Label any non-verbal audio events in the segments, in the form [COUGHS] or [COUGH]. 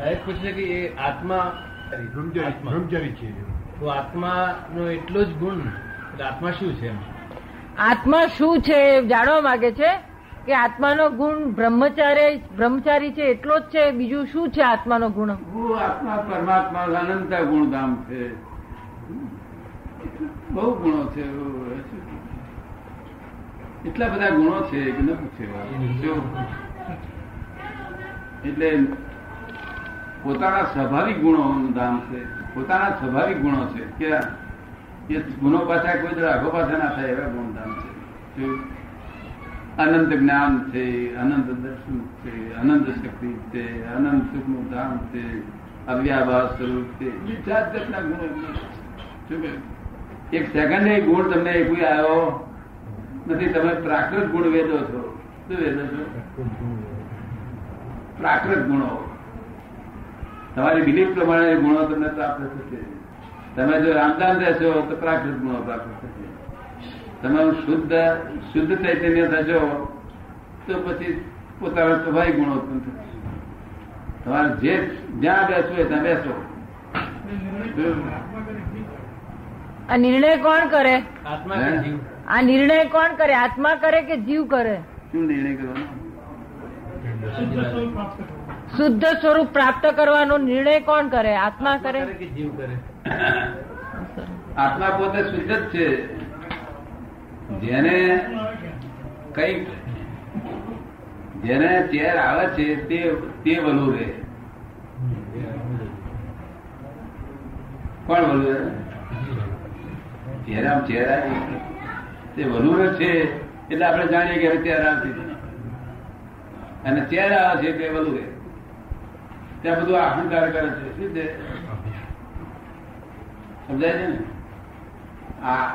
સાહેબ પૂછે કે એ આત્મા બ્રહ્મચારી છે તો આત્માનો એટલો જ ગુણ એટલે આત્મા શું છે આત્મા શું છે એ જાણવા માંગે છે કે આત્માનો ગુણ બ્રહ્મચારી બ્રહ્મચારી છે એટલો જ છે બીજું શું છે આત્માનો ગુણ? આત્મા પરમાત્મા અનંત ગુણધામ છે. બહુ ગુણો છે એટલા બધા ગુણો છે કે ન પૂછે? એટલે પોતાના સ્વાભાવિક ગુણોનું ધામ છે, પોતાના સ્વાભાવિક ગુણો છે કે એ ગુણો પાછા કોઈ દર આગો પાછા ના થાય એવા ગુણધામ છે. અનંત જ્ઞાન છે, અનંત દર્શન છે, અનંત શક્તિ છે, અનંત સુખનું ધામ છે અવ્યાભાસ સ્વરૂપ છે જાત જાતના ગુણો. એક સેકન્ડ ગુણ તમને એક આવ્યો નથી, તમે પ્રાકૃત ગુણ વેદો છો. શું વેદો છો? પ્રાકૃત ગુણો. તમારી બિલીફ પ્રમાણે ગુણો તમને પ્રાપ્ત થશે તમે જો રામદાન રહેશો તો પ્રાકૃત ગુણો પ્રાપ્ત થશે તમે શુદ્ધ શુદ્ધ ચૈતન્ય થશો તો પછી પોતાના સ્વાભાવિક ગુણો ઉત્પન્ન થશે. તમારે જે જ્યાં બેસવું હોય ત્યાં બેસો. આ નિર્ણય કોણ કરે? આત્મા કે હે? જીવ? આ નિર્ણય કોણ કરે? આત્મા કરે કે જીવ કરે? શું નિર્ણય કરવાનો? શુદ્ધ સ્વરૂપ પ્રાપ્ત કરવાનો નિર્ણય કોણ કરે? આત્મા કરે? કે જીવ કરે? [COUGHS] આત્મા પોતે શુદ્ધ જ છે. જેને કઈ જેને ચેર આવે છે તે તે વલુ રે કોણ વલુ રે ચહેરા ચેર આવી. તે વલુ રે છે એટલે આપણે જાણીએ કે હવે ચેર આવતી અને ચેર આવે છે તે વલુ રે ત્યાં બધું અહંકાર કરે છે. શું છે? સમજાય છે ને? આ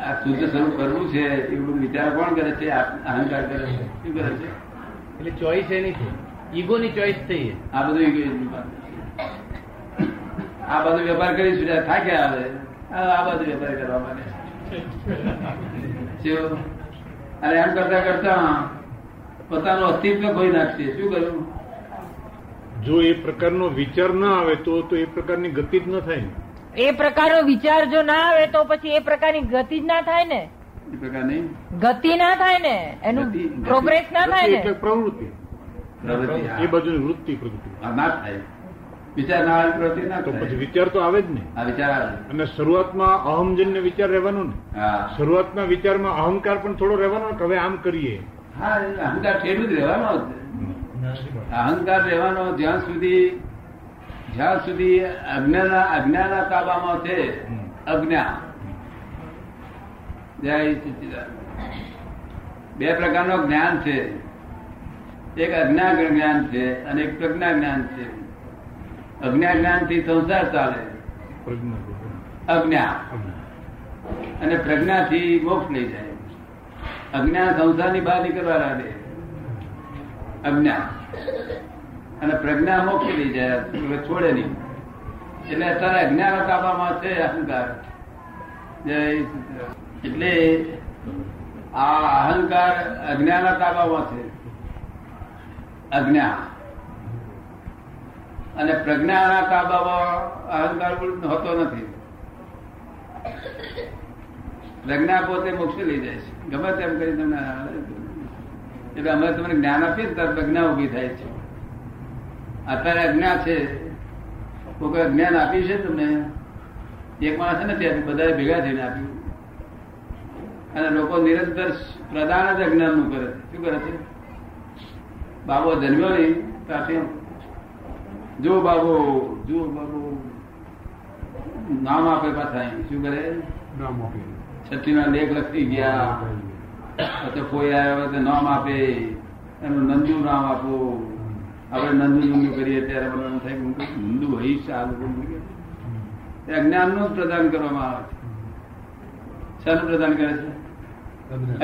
આ શુદ્ધ સ્વરૂપ કરવું છે એ બધું વિચાર કોણ કરે છે? અહંકાર કરે છે. શું કરે છે? એટલે ચોઈસ એની છે. ઈગો ની ચોઈસ થઈ આ બધું ઈગો આ બધું વેપાર કરી છૂટ્યા થાક્યા આવે. આ બધું વેપાર કરવા માટે અરે અને એમ કરતા કરતા પોતાનું અસ્તિત્વ ખોઈ નાખશે. શું કરવું જો એ પ્રકારનો વિચાર ના આવે તો તો એ પ્રકારની ગતિ જ ન થાય ને. એ પ્રકારનો વિચાર જો ના આવે તો પછી એ પ્રકારની ગતિ જ ના થાય ને. એ પ્રકારની ગતિ ના થાય ને. એનું પ્રોગ્રેસ ના થાય ને. એટલે પ્રવૃત્તિ. પ્રવૃત્તિ એ. બાજુની વૃત્તિ પ્રવૃત્તિ. ના થાય. વિચાર ના આવે પ્રવૃત્તિ ના તો પછી વિચાર તો આવે જ ને. આ વિચાર આવે. અને શરૂઆતમાં અહમજન્ય વિચાર રહેવાનો ને. હા. શરૂઆતના વિચારમાં અહંકાર પણ થોડો રહેવાનો કે હવે આમ કરીએ. હા અહંકાર ઠેલું જ. રહેવાનો. અહંકાર રહેવાનો. જ્યાં સુધી જ્યાં સુધી અજ્ઞાના અજ્ઞાના તાબામાં છે અજ્ઞા. જય બે પ્રકારનો જ્ઞાન છે. એક અજ્ઞા જ્ઞાન છે અને એક પ્રજ્ઞા જ્ઞાન છે. અજ્ઞા જ્ઞાનથી સંસાર ચાલે. અજ્ઞા. અને પ્રજ્ઞા થી મોક્ષ લઈ જાય. અજ્ઞા સંસારની બહાર નીકળવા લાગે. અજ્ઞા અને પ્રજ્ઞા મોકલી જાય છોડે નહીં. એટલે અત્યારે અજ્ઞાન તાબામાં છે, અહંકાર. એટલે આ અહંકાર અજ્ઞાન તાબામાં છે. અજ્ઞા અને પ્રજ્ઞાના તાબામાં અહંકાર હોતો નથી. પ્રજ્ઞા પોતે મોક્ષ લઈ જાય છે. ગમે તેમ કરી તમને એટલે અમે તમને જ્ઞાન આપીએ ત્યારે પ્રજ્ઞા ઊભી થાય છે. અત્યારે અજ્ઞા છે. કોઈ જ્ઞાન આપ્યું છે તમને? એક માણસ નથી આપ્યું બધા ભેગા થઈને આપ્યું. અને લોકો નિરંતર પ્રદાન જ અજ્ઞાનનું કરે છે. શું કરે છે? બાબો જન્મ્યો નહીં ત્યાંથી જો બાબો જો બાબો નામ આપે પાછા શું કરે? નામ આપે. છઠ્ઠી ના લેખ લખી ગયા. પછી કોઈ આવ્યો તો નામ આપે એનું નંદુ નામ આપો. આપણે નંદુ નંદુ કરીએ ત્યારે મને એમ થાય હું કંઈક નંદુ હઈશ આ લોકો એ અજ્ઞાનનું જ પ્રદાન કરવામાં આવે છે. શાનું પ્રદાન કરે છે?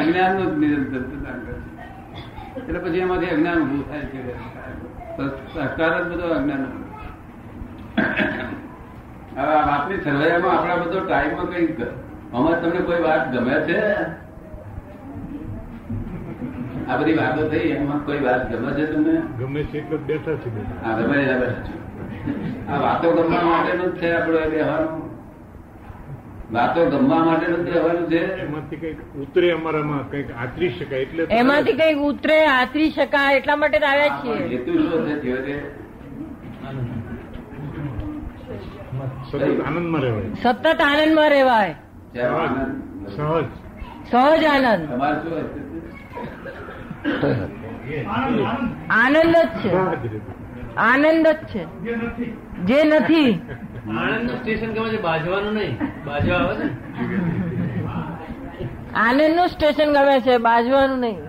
અજ્ઞાનનું જ પ્રદાન કરે છે. એટલે પછી એમાંથી અજ્ઞાન ઉભું થાય છે. સહકાર જ બધો અજ્ઞાન હવે આ વાતની સરવૈયામાં આપણા બધો ટાઈમમાં કઈ આમાં તમને કોઈ વાત ગમે છે? આ બધી વાતો થઈ એમાં કોઈ વાત ગમે છે તમને? ગમે છે એટલે બેઠા છે. આ ગમે એના બેઠા છો. આ વાતો ગમવા માટેનું જ છે આપણું વ્યવહારનું વાતો ગમવા માટેનું જ રહેવાનું છે. એમાંથી કંઈક ઉતરે અમારામાં કંઈક આતરી શકાય એટલે એમાંથી કંઈક ઉતરે આતરી શકાય એટલા માટે જ આવ્યા છીએ. હેતુ શું છે થયો તે સતત આનંદમાં રહેવાય. સતત આનંદમાં રહેવાય. સહજ. સહજ. આનંદ. તમારે શું? આનંદ જ છે. આનંદ જ છે. જે નથી. આનંદનું સ્ટેશન ગમે છે બાજવાનું નહીં. બાજવા આવે છે આનંદનું સ્ટેશન ગમે છે બાજવાનું નહીં.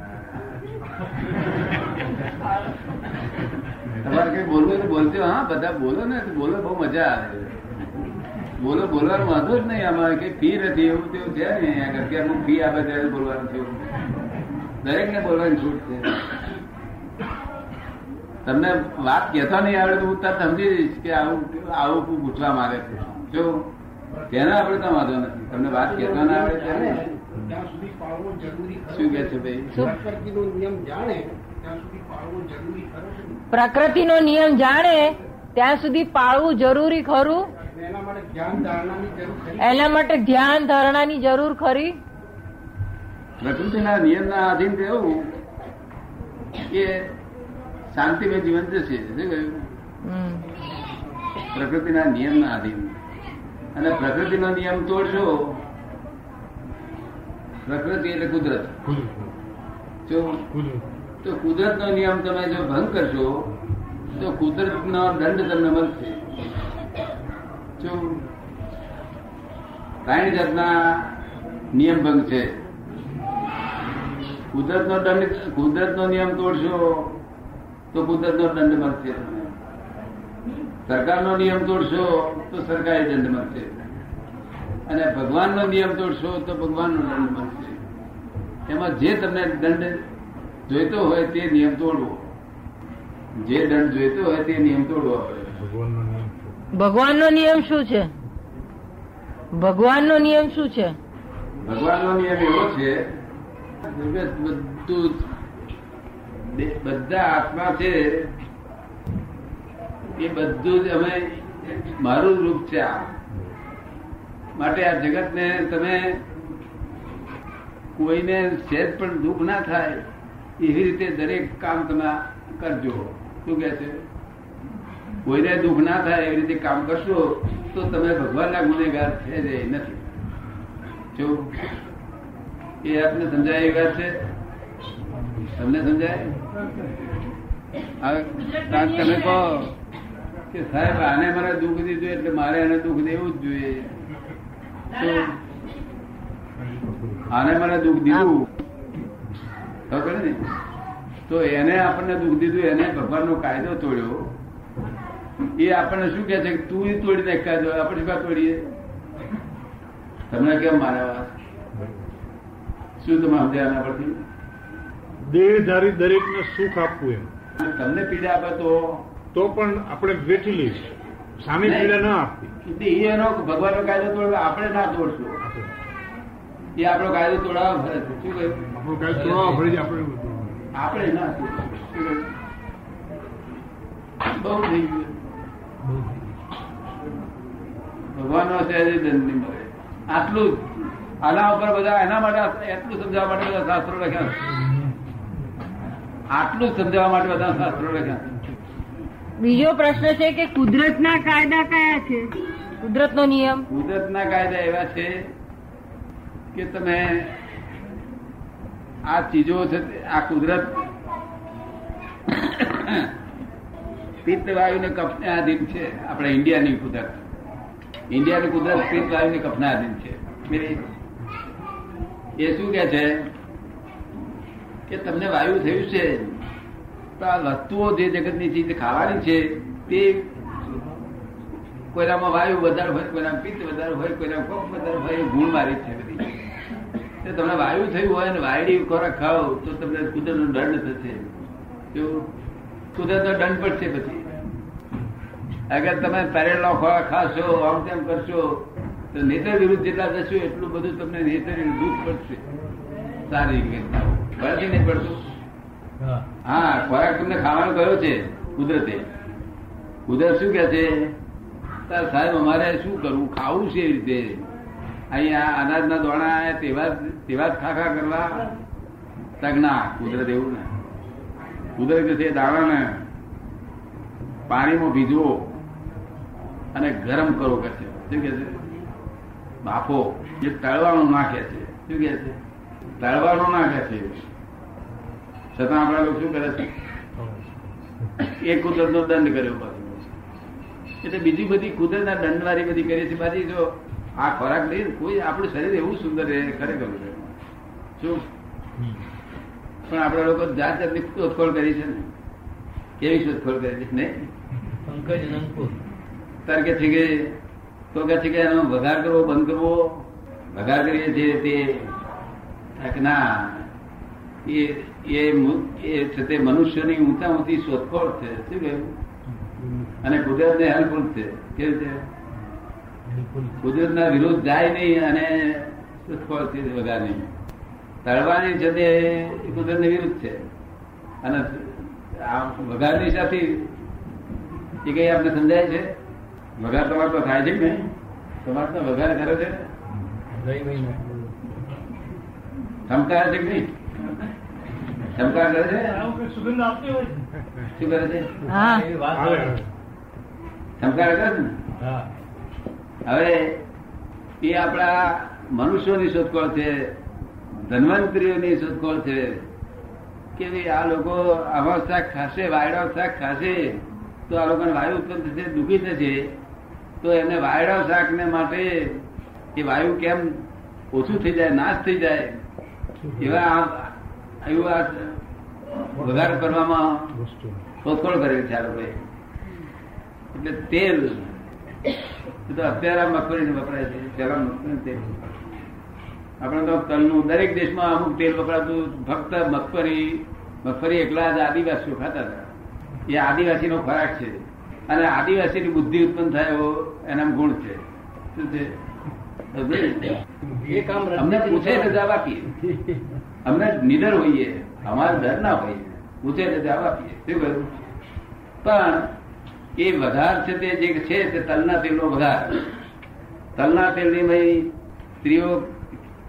તમારે કઈ બોલવું બોલતી હા બધા બોલો ને બોલો બહુ મજા આવે. બોલો બોલવાનું વાંધો જ નહીં આમાં કઈ ફી નથી એવું તેવું છે ને? અહીંયા આગળ ફી આપે ત્યારે બોલવાનું છે દરેક ને બોલવાની છૂટ છે. તમને વાત કહેતા નહીં આવડે તો હું તરત સમજી જઈશ કે આવું આવું પૂછવા માંગે છે. જો તેને આપણે તો વાંધો નથી. તમને વાત કહેતા ના આવડે ત્યારે ત્યાં સુધી પાળવો જરૂરી ખરો. શું કે છે ભાઈ? નિયમ જાણે ત્યાં સુધી પાળવો જરૂરી ખરો છે ને. પ્રકૃતિનો નિયમ જાણે ત્યાં સુધી પાળવું જરૂરી ખરું? એના માટે ધ્યાન ધારણાની જરૂર ખરી એના માટે ધ્યાન ધારણાની જરૂર ખરી પ્રકૃતિના નિયમના આધીન રહેવું કે શાંતિમય જીવન જશે શું કહ્યું? પ્રકૃતિના નિયમના આધીન. અને પ્રકૃતિનો નિયમ તોડશો પ્રકૃતિ એટલે કુદરત. કુદરત. જો તો કુદરતનો નિયમ તમે જો ભંગ કરશો તો કુદરતનો દંડ તમને મળશે. જો પ્રાણી જાતના નિયમ ભંગ છે કુદરતનો દંડ કુદરતનો નિયમ તોડશો તો કુદરતનો દંડ મળશે સરકારનો નિયમ તોડશો તો સરકારી દંડ મળશે. અને ભગવાનનો નિયમ તોડશો તો ભગવાનનો દંડ મળશે. એમાં જે તમને દંડ જોઈતો હોય તે નિયમ તોડવો. જે દંડ જોઈતો હોય તે નિયમ તોડવો. ભગવાનનો નિયમ શું છે? ભગવાનનો નિયમ શું છે? ભગવાનનો નિયમ એવો છે બધું બધા આત્મા છે, એ બધું જ અમે મારું રૂપ છે આ. માટે આ જગતને તમે કોઈને સહેજ પણ દુઃખ ના થાય, એવી રીતે દરેક કામ તમે કરજો. શું કે છે? કોઈને દુઃખ ના થાય, એવી રીતે કામ કરશો, તો તમે ભગવાનના ગુનેગાર થઈ જાય નથી. જો એ આપને સમજાય એ વાત છે? તમને સમજાય? તમે કહો કે સાહેબ, આને મને દુઃખ દીધું એટલે મારે આને દુઃખ દેવું જ જોઈએ. આને મને દુઃખ દીધું ખબર ને? તો એને આપણને દુઃખ દીધું, એને ભગવાનનો કાયદો તોડ્યો. એ આપણને શું કે છે તું તોડી નાખ કાયદો આપણે શું તોડીએ? તમને કેમ મારે શું તમે સમજ્યા આના પરથી? દેહધારી દરેકને સુખ આપવું એમ. તમને પીડા આપે તો? તો પણ આપણે વેઠી લઈશું. સામે પીડા ના આપવી. એનો ભગવાનનો કાયદો તોડવા આપણે ના તોડશું. એ આપણો કાયદો તોડાવવા ફરે છે. શું કહ્યું આપણો કાયદો તોડાવવા ફરી છે આપણે આપણે ના? બહુ થઈ ગયું. ભગવાનનો સહેજ દંડ નહીં મળે આટલું જ. આના ઉપર બધા એના માટે એટલું સમજાવવા માટે બધા શાસ્ત્રો લખ્યા આટલું સમજાવવા માટે બધા શાસ્ત્રો લખ્યા બીજો પ્રશ્ન છે કે કુદરતના કાયદા કયા છે? કુદરતનો નિયમ. કુદરતના કાયદા એવા છે કે તમે આ ચીજો છે આ કુદરત પિત્ત વાયુ ને કફને આધીન છે. આપણે ઇન્ડિયાની કુદરત. ઇન્ડિયાની કુદરત પિત્ત વાયુ ને કપના આધીન છે. એ શું કે છે? કે તમને વાયુ થયું છે, તો આ વસ્તુઓ જે જગતની ચીજ ખાવાની છે, તે કોઈનામાં વાયુ વધારે હોય, કોઈનામાં પિત્ત વધારે હોય, કોઈનામાં કફ વધારે હોય ગુણ મારી છે બધી. તમને વાયુ થયું હોય ને વાયડી ખોરાક ખાઓ, તો તમને કુદરતનો દંડ થશે. કુદરતનો દંડ પડશે પછી. અગર તમે તરેલો ખોરાક ખાશો, આમ તેમ કરશો તો નેત્ર વિરુદ્ધ જેટલા જશો એટલું બધું તમને નેત્ર દુઃખ પડશે. સારી રીતે. નહીં પડતું? હા. ખોરાક તમને ખાવાનો કયો છે? કુદરતે. કુદરત શું કે છે? તાર સાહેબ અમારે શું કરવું? ખાવું છે એ રીતે. અહીંયા અનાજના દોણા તેવા તેવા જ ખાખા કરવા. તક ના કુદરત એવું ને. કુદરત છે દાણાને પાણીમાં ભીજવો અને ગરમ કરો. કે છે શું કે છે? બાફો જે તળવાનું નાખે છે. શું કે છે? તળવાનું નાખે છે. છતાં આપણા લોકો શું કરે છે? એ કુદરત નો દંડ કર્યો પાછો. એટલે બીજી બધી કુદરતના દંડવાળી બધી કરીએ છીએ બાકી જો આ ખોરાક લઈએ કોઈ આપણું શરીર એવું સુંદર રહે ખરેખર છે શું પણ આપણા લોકો જાત જાતની શોધખોળ કરી છે ને. કેવી શોધખોળ કરી છે? નહીં? પંકજ અને અંકુર તાર કે છે કે તો કે છે કે એનો વઘાર કરવો, બંધ કરવો. વઘાર કરીએ છીએ તે ના. એ એ છે તે મનુષ્યની ઊંચા ઊંચી શોધખોળ છે. શું કહ્યું? અને કુદરતને હેલ્પફુલ છે. કેવું છે કુદરતના વિરોધ જાય નહીં અને શોધખોળ છે વઘારની. તળવાની છે તે કુદરતની વિરુદ્ધ છે. અને આ વઘારની સાથે એ કઈ આપને સમજાય છે? વઘાર તમારે તો થાય છે કે નહીં? તમારે તો વઘાર કરે છે? ચમકાર છે કે નહીં? ચમકાર કરે છે? સુગંધ આપતી હોય? શું કરે છે. ચમકાર કરે છે ને? હવે એ આપણા મનુષ્યોની શોધખોળ છે ધન્વંતરીઓની શોધખોળ છે કે ભાઈ આ લોકો આવા શાક ખાશે વાયડા શાક ખાશે તો આ લોકોને વાયુ ઉત્પન્ન થશે દુઃખી થશે. તો એને વાયડા શાકને માટે એ વાયુ કેમ ઓછું થઈ જાય, નાશ થઈ જાય, એવા એવું વઘાર કરવામાં શોધખોળ કરેલી છે એટલે તેલ તો અત્યારે આ મગફળી વપરાય છે પેલા મગફળી તેલ આપણે તો તલનું, દરેક દેશમાં અમુક તેલ વપરાતું, ફક્ત મગફળી મગફળી એકલા જ આદિવાસીઓ ખાતા હતા. એ આદિવાસીનો ખોરાક છે. અને આદિવાસીની બુદ્ધિ ઉત્પન્ન થાય એવો એના ગુણ છે. શું છે? અમને પૂછે રજા આપીએ. અમને નિડર હોઈએ અમારે ડર ના હોય પૂછે રજા આપીએ. શું કહ્યું? પણ એ વઘાર છે તે જે છે તે તલના તેલનો વઘાર તલના તેલની ભાઈ સ્ત્રીઓ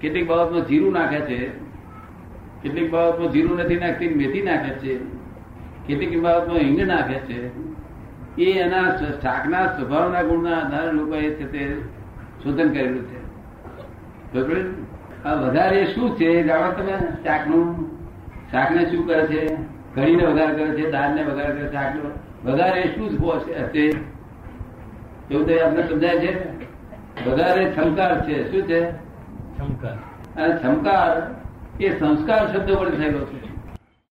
કેટલીક બાબતમાં જીરું નાખે છે કેટલીક બાબતમાં જીરું નથી નાખતી મેથી નાખે છે કેટલીક બાબતમાં હિંગ નાખે છે. એ એના શાકના સ્વભાવના ગુણના આધારે લોકોએ છે તે શોધન કરેલું છે. વધારે શું છે? જાણો તમે શાકનું શાકને શું કરે છે? ઘડીને વધારે કરે છે દાળને વધારે કરે છે શાકનો વધારે શું હશે? એવું તો આપણે સમજાય છે? વધારે છમકાર છે. શું છે? ચમકાર અને છમકાર એ સંસ્કાર શબ્દ પર થયેલો છે.